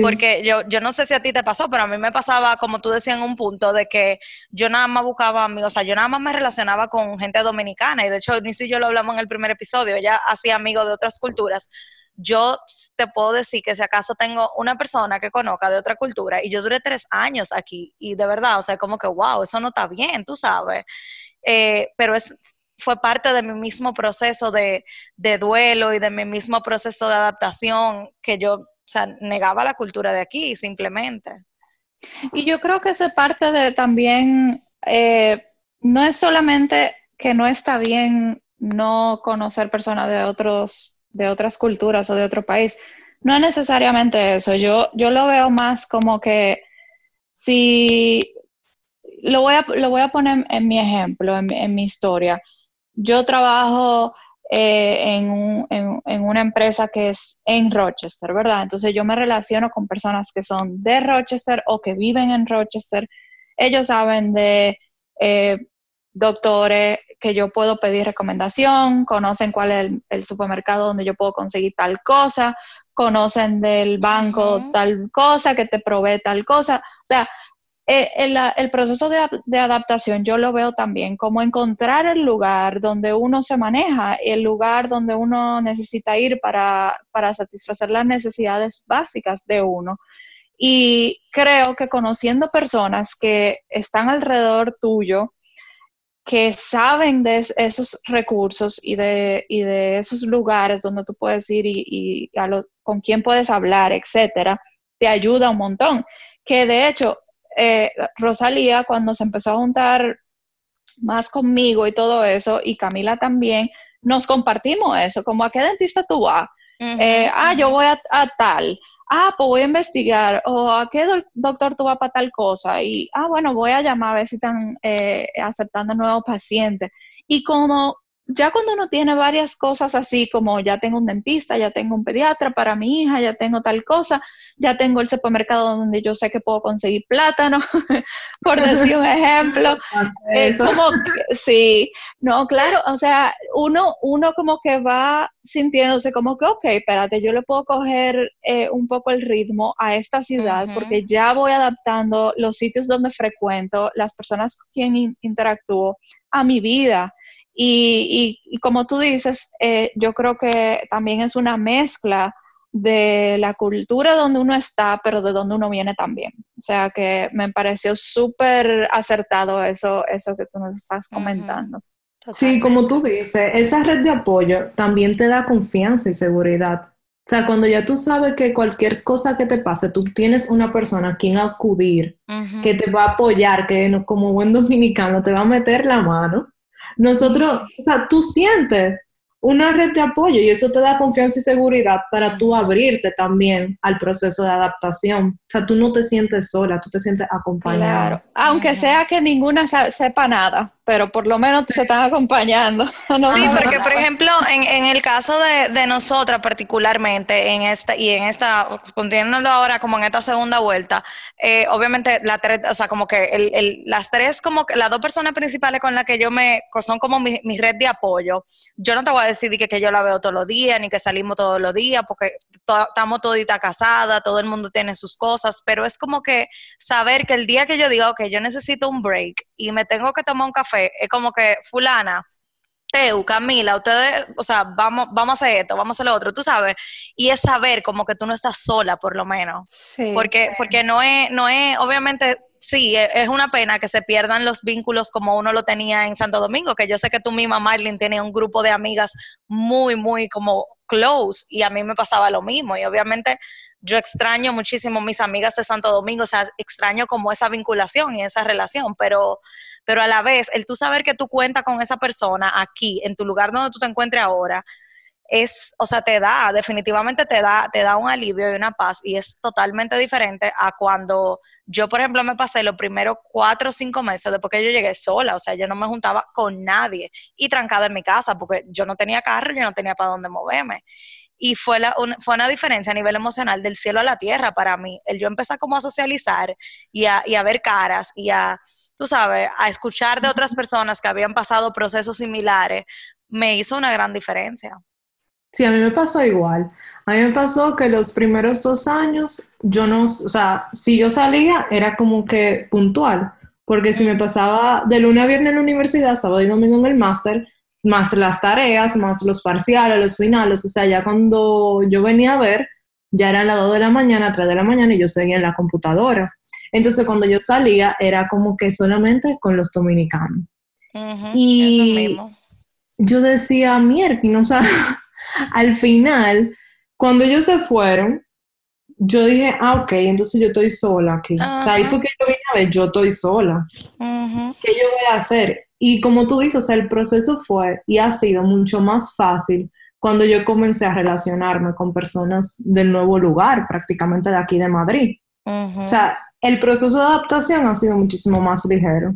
Porque yo, yo no sé si a ti te pasó, pero a mí me pasaba, como tú decías en un punto, de que yo nada más buscaba amigos, o sea, yo nada más me relacionaba con gente dominicana, y de hecho, ni si yo lo hablamos en el primer episodio, ella hacía amigos de otras culturas. Yo te puedo decir que si acaso tengo una persona que conozca de otra cultura, y yo duré tres años aquí, y de verdad, o sea, como que, wow, eso no está bien, tú sabes. Eh, pero es, fue parte de mi mismo proceso de, de duelo y de mi mismo proceso de adaptación que yo negaba la cultura de aquí simplemente. Y yo creo que es parte de también, eh, no es solamente que no está bien no conocer personas de otros, de otras culturas o de otro país. No es necesariamente eso. Yo, yo lo veo más como que si lo voy a, lo voy a poner en mi ejemplo, en, en mi historia. Yo trabajo eh, en, en, una empresa que es en Rochester, ¿verdad? Entonces yo me relaciono con personas que son de Rochester o que viven en Rochester. Ellos saben de eh, doctores que yo puedo pedir recomendación, conocen cuál es el, supermercado donde yo puedo conseguir tal cosa, conocen del banco tal cosa, que te provee tal cosa. O sea, eh, el, proceso de, adaptación yo lo veo también como encontrar el lugar donde uno se maneja, el lugar donde uno necesita ir para, satisfacer las necesidades básicas de uno. Y creo que conociendo personas que están alrededor tuyo, que saben de esos recursos y de, de esos lugares donde tú puedes ir y, con quién puedes hablar, etcétera, te ayuda un montón. Que de hecho, eh, Rosalía, cuando se empezó a juntar más conmigo y todo eso, y Camila también, nos compartimos eso, como a qué dentista tú vas. Eh, ah, yo voy a, tal. Ah, pues voy a investigar. O a qué doctor tú vas para tal cosa. Y, ah, bueno, voy a llamar a ver si están eh, aceptando nuevos pacientes. Y como ya cuando uno tiene varias cosas así, como ya tengo un dentista, ya tengo un pediatra para mi hija, ya tengo tal cosa, ya tengo el supermercado donde yo sé que puedo conseguir plátano, por decir un ejemplo. Es como, sí, no, claro, o sea, uno, uno como que va sintiéndose como que, ok, espérate, yo le puedo coger eh, un poco el ritmo a esta ciudad porque ya voy adaptando los sitios donde frecuento, las personas con quien interactúo a mi vida. Y, y, como tú dices, eh, yo creo que también es una mezcla de la cultura donde uno está, pero de donde uno viene también. O sea que me pareció súper acertado eso, eso que tú nos estás comentando. Sí, como tú dices, esa red de apoyo también te da confianza y seguridad. O sea, cuando ya tú sabes que cualquier cosa que te pase, tú tienes una persona a quien acudir, que te va a apoyar, que como buen dominicano te va a meter la mano nosotros, o sea, tú sientes una red de apoyo y eso te da confianza y seguridad para tú abrirte también al proceso de adaptación. O sea, tú no te sientes sola, tú te sientes acompañada. Claro, aunque sea que ninguna sepa nada. Pero por lo menos se están acompañando. sí, porque por ejemplo, en, el caso de, de nosotras particularmente, en esta, y en esta, continuando ahora como en esta segunda vuelta, eh, obviamente la tres, o sea, como que el, las tres, como que las dos personas principales con las que yo me, son como mi, red de apoyo, yo no te voy a decir que, que yo la veo todos los días, ni que salimos todos los días, porque estamos todita casada, todo el mundo tiene sus cosas, pero es como que saber que el día que yo diga, ok, yo necesito un break y me tengo que tomar un café, es como que fulana, Eu, Camila, ustedes, o sea, vamos, vamos a hacer esto, vamos a hacer lo otro, tú sabes, y es saber como que tú no estás sola, por lo menos, sí, porque, porque no es, no es, obviamente, sí, e, es una pena que se pierdan los vínculos como uno lo tenía en Santo Domingo, que yo sé que tú misma, Marlene, tiene un grupo de amigas muy, muy como close, y a mí me pasaba lo mismo, y obviamente yo extraño muchísimo mis amigas de Santo Domingo, o sea, extraño como esa vinculación y esa relación, pero, pero a la vez, el tú saber que tú cuentas con esa persona aquí, en tu lugar donde tú te encuentres ahora, es, o sea, te da, definitivamente te da, te da un alivio y una paz y es totalmente diferente a cuando yo, por ejemplo, me pasé los primeros cuatro o cinco meses después que yo llegué sola, o sea, yo no me juntaba con nadie y trancada en mi casa porque yo no tenía carro, yo no tenía para dónde moverme y fue, la, fue una diferencia a nivel emocional del cielo a la tierra para mí. El yo empecé como a socializar y a, y a ver caras y a, tú sabes, a escuchar de otras personas que habían pasado procesos similares, me hizo una gran diferencia. Sí, a mí me pasó igual. A mí me pasó que los primeros dos años, yo no, o sea, si yo salía era como que puntual, porque si me pasaba de lunes a viernes en la universidad, sábado y domingo en el máster, más las tareas, más los parciales, los finales, o sea, ya cuando yo venía a ver, ya eran las 2 de la mañana, 3 de la mañana y yo seguía en la computadora. Entonces cuando yo salía era como que solamente con los dominicanos. y yo decía, mierda, o sea, al final, cuando ellos se fueron, yo dije, ah, ok, entonces yo estoy sola aquí. O sea, ahí fue que yo vine a ver, yo estoy sola. ¿Qué yo voy a hacer? Y como tú dices, el proceso fue y ha sido mucho más fácil cuando yo comencé a relacionarme con personas del nuevo lugar, prácticamente de aquí de Madrid. O sea, el proceso de adaptación ha sido muchísimo más ligero.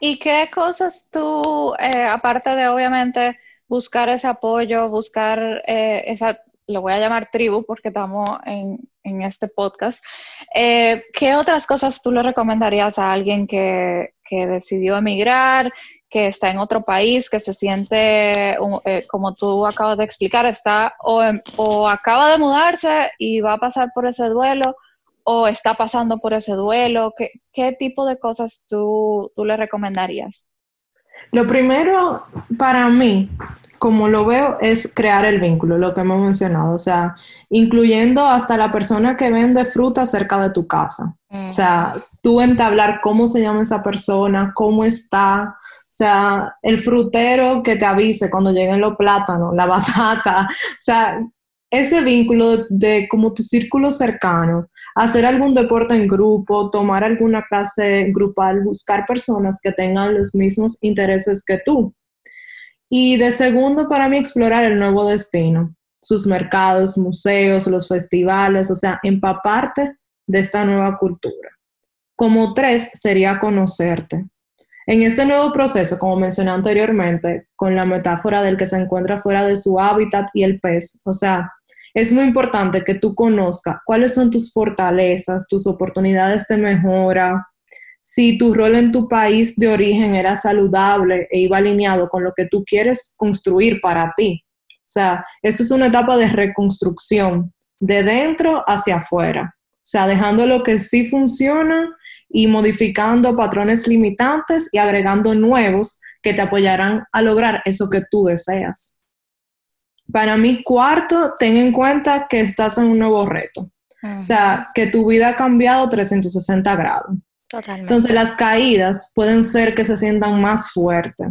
¿Y qué cosas tú, eh, aparte de obviamente buscar ese apoyo, buscar eh, esa lo voy a llamar tribu porque estamos en, este podcast. Eh, ¿Qué otras cosas tú le recomendarías a alguien que, decidió emigrar, que está en otro país, que se siente, eh, como tú acabas de explicar, está o, o, acaba de mudarse y va a pasar por ese duelo, o está pasando por ese duelo? ¿Qué, qué tipo de cosas tú, tú le recomendarías? Lo primero para mí como lo veo, es crear el vínculo, lo que hemos mencionado, o sea, incluyendo hasta la persona que vende fruta cerca de tu casa. O sea, tú entablar cómo se llama esa persona, cómo está, sea, el frutero que te avise cuando lleguen los plátanos, la batata, o sea, ese vínculo de como tu círculo cercano, hacer algún deporte en grupo, tomar alguna clase grupal, buscar personas que tengan los mismos intereses que tú. Y de segundo, para mí, explorar el nuevo destino, sus mercados, museos, los festivales, o sea, empaparte de esta nueva cultura. Como tres, sería conocerte. En este nuevo proceso, como mencioné anteriormente, con la metáfora del que se encuentra fuera de su hábitat y el pez, o sea, es muy importante que tú conozcas cuáles son tus fortalezas, tus oportunidades de mejora, si tu rol en tu país de origen era saludable e iba alineado con lo que tú quieres construir para ti. O sea, esto es una etapa de reconstrucción de dentro hacia afuera. O sea, dejando lo que sí funciona y modificando patrones limitantes y agregando nuevos que te apoyarán a lograr eso que tú deseas. Para mí, cuarto, ten en cuenta que estás en un nuevo reto. O sea, que tu vida ha cambiado 360 grados. Entonces las caídas pueden ser que se sientan más fuertes.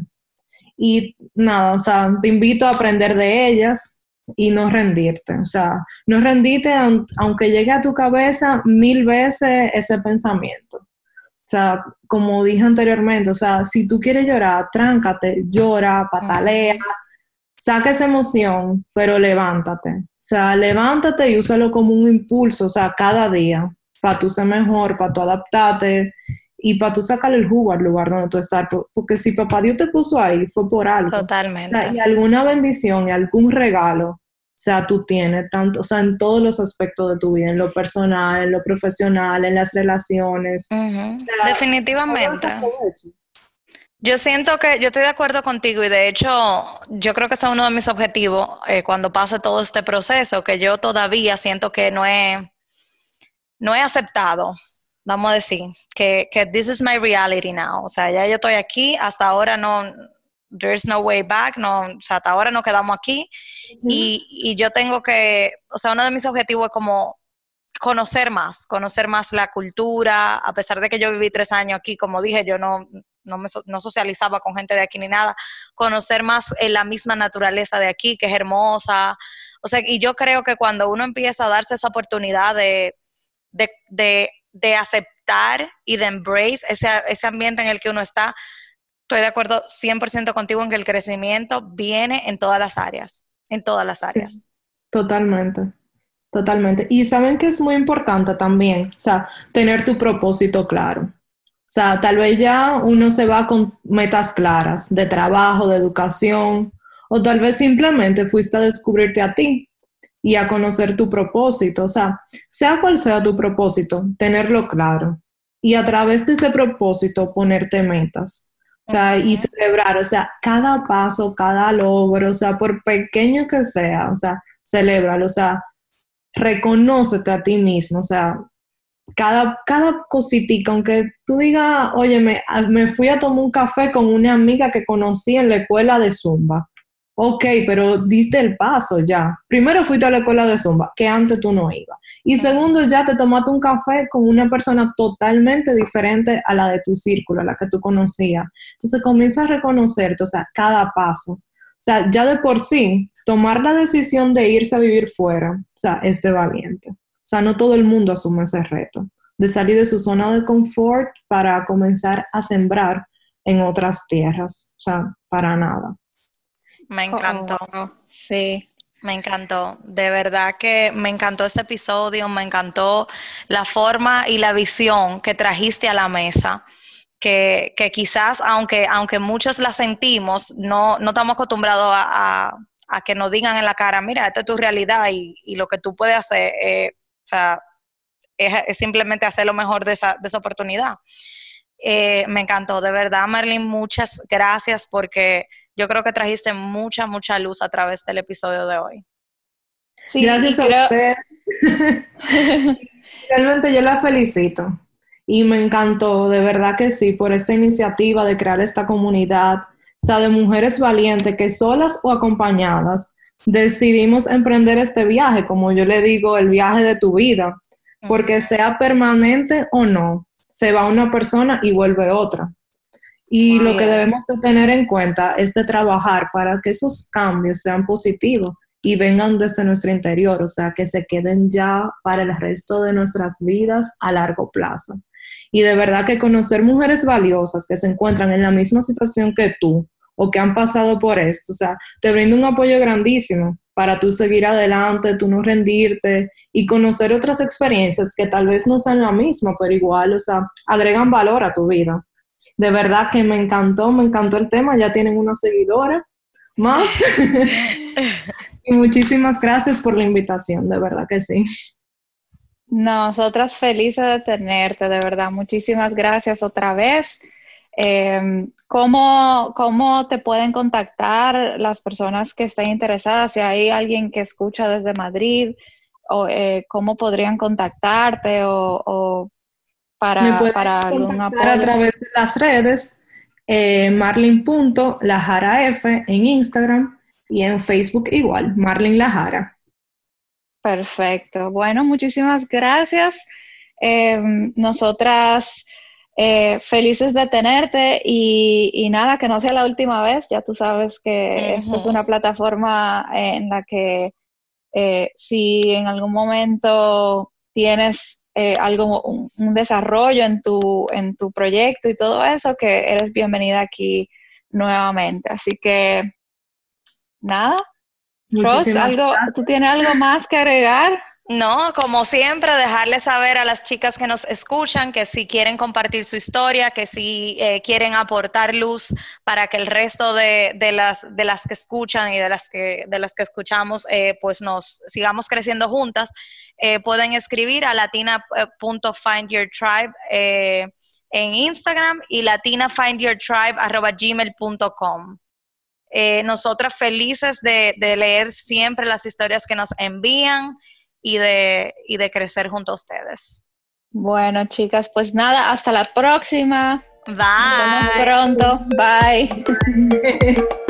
Y nada, o sea, te invito a aprender de ellas y no rendirte. O sea, no rendirte aunque llegue a tu cabeza mil veces ese pensamiento. O sea, como dije anteriormente, o sea, si tú quieres llorar, tráncate, llora, patalea, saca esa emoción, pero levántate. O sea, levántate y úsalo como un impulso, o sea, cada día para tú ser mejor, para tú adaptarte y para tú sacarle el jugo al lugar donde tú estás, porque si papá Dios te puso ahí, fue por algo. Totalmente. y alguna bendición y algún regalo, o sea, tú tienes, tanto, o sea, en todos los aspectos de tu vida, en lo personal, en lo profesional, en las relaciones. Definitivamente. Yo siento que yo estoy de acuerdo contigo y de hecho yo creo que ese es uno de mis objetivos eh, cuando pase todo este proceso, que yo todavía siento que no he, no he aceptado, vamos a decir, que, que this is my reality now. O sea, ya yo estoy aquí, hasta ahora no, there's no way back, no, o sea, hasta ahora no quedamos aquí y, y yo tengo que, o sea, uno de mis objetivos es como conocer más, conocer más la cultura, a pesar de que yo viví tres años aquí, como dije, yo no, no, me, no socializaba con gente de aquí ni nada, conocer más en la misma naturaleza de aquí, que es hermosa. O sea, y yo creo que cuando uno empieza a darse esa oportunidad de, de, de, de aceptar y de embrace ese, ese ambiente en el que uno está, estoy de acuerdo 100% contigo en que el crecimiento viene en todas las áreas, en todas las áreas. totalmente. Totalmente. Y saben que es muy importante también, o sea, tener tu propósito claro. O sea, tal vez ya uno se va con metas claras de trabajo, de educación, o tal vez simplemente fuiste a descubrirte a ti y a conocer tu propósito. O sea, sea cual sea tu propósito, tenerlo claro. Y a través de ese propósito ponerte metas. O sea, y celebrar, o sea, cada paso, cada logro, o sea, por pequeño que sea, o sea, celébralo, o sea, reconócete a ti mismo, o sea, cada, cada cositica, aunque tú digas, oye, me, me fui a tomar un café con una amiga que conocí en la escuela de Zumba. Ok, pero diste el paso ya. Primero fuiste a la escuela de Zumba, que antes tú no ibas. Y segundo, ya te tomaste un café con una persona totalmente diferente a la de tu círculo, a la que tú conocías. Entonces comienza a reconocerte, o sea, cada paso. O sea, ya de por sí, tomar la decisión de irse a vivir fuera, o sea, es de valiente. O sea, no todo el mundo asume ese reto, de salir de su zona de confort para comenzar a sembrar en otras tierras. O sea, para nada. Me encantó. Oh, sí. Me encantó, de verdad que me encantó este episodio, me encantó la forma y la visión que trajiste a la mesa. Que, que quizás, aunque, aunque muchos la sentimos, no, no estamos acostumbrados a, a que nos digan en la cara, mira, esta es tu realidad y, y lo que tú puedes hacer, eh, o sea, es, simplemente hacer lo mejor de esa, de esa oportunidad. Eh, me encantó, de verdad, Marlene, muchas gracias porque yo creo que trajiste mucha, mucha luz a través del episodio de hoy. Sí, gracias a usted. Realmente yo la felicito y me encantó, de verdad que sí, por esta iniciativa de crear esta comunidad o sea, de mujeres valientes que solas o acompañadas decidimos emprender este viaje, como yo le digo, el viaje de tu vida, porque sea permanente o no, se va una persona y vuelve otra. Y lo que debemos de tener en cuenta es de trabajar para que esos cambios sean positivos y vengan desde nuestro interior, o sea, que se queden ya para el resto de nuestras vidas a largo plazo. Y de verdad que conocer mujeres valiosas que se encuentran en la misma situación que tú, o que han pasado por esto. O sea, te brinda un apoyo grandísimo para tú seguir adelante, tú no rendirte y conocer otras experiencias que tal vez no sean la misma, pero igual, o sea, agregan valor a tu vida. De verdad que me encantó, me encantó el tema, ya tienen una seguidora más. y muchísimas gracias por la invitación, de verdad que sí. Nosotras felices de tenerte, de verdad. Muchísimas gracias otra vez. Eh, ¿cómo, ¿Cómo te pueden contactar las personas que estén interesadas? Si hay alguien que escucha desde Madrid, o, eh, ¿cómo podrían contactarte o, para, para algún apoyo? A través de las redes, eh, marlin.lajaraf en Instagram y en Facebook igual, Marlin Lajara. Perfecto. Bueno, muchísimas gracias. Eh, nosotras eh, felices de tenerte y, nada, que no sea la última vez. Ya tú sabes que esto es una plataforma en la que eh, si en algún momento tienes eh, algo, un, desarrollo en tu, en tu proyecto y todo eso, que eres bienvenida aquí nuevamente. Así que nada. Ross, ¿algo, ¿tú tienes algo más que agregar? No, como siempre, dejarles saber a las chicas que nos escuchan que si quieren compartir su historia, que si eh, quieren aportar luz para que el resto de, las, de las que escuchan y de las que, de las que escuchamos, eh, pues nos sigamos creciendo juntas, eh, pueden escribir a latina.findyourtribe en Instagram y latinafindyourtribe.gmail.com. nosotras felices de, de leer siempre las historias que nos envían y de, y de crecer junto a ustedes. Bueno, chicas, pues nada, hasta la próxima. Bye. Nos vemos pronto. Bye.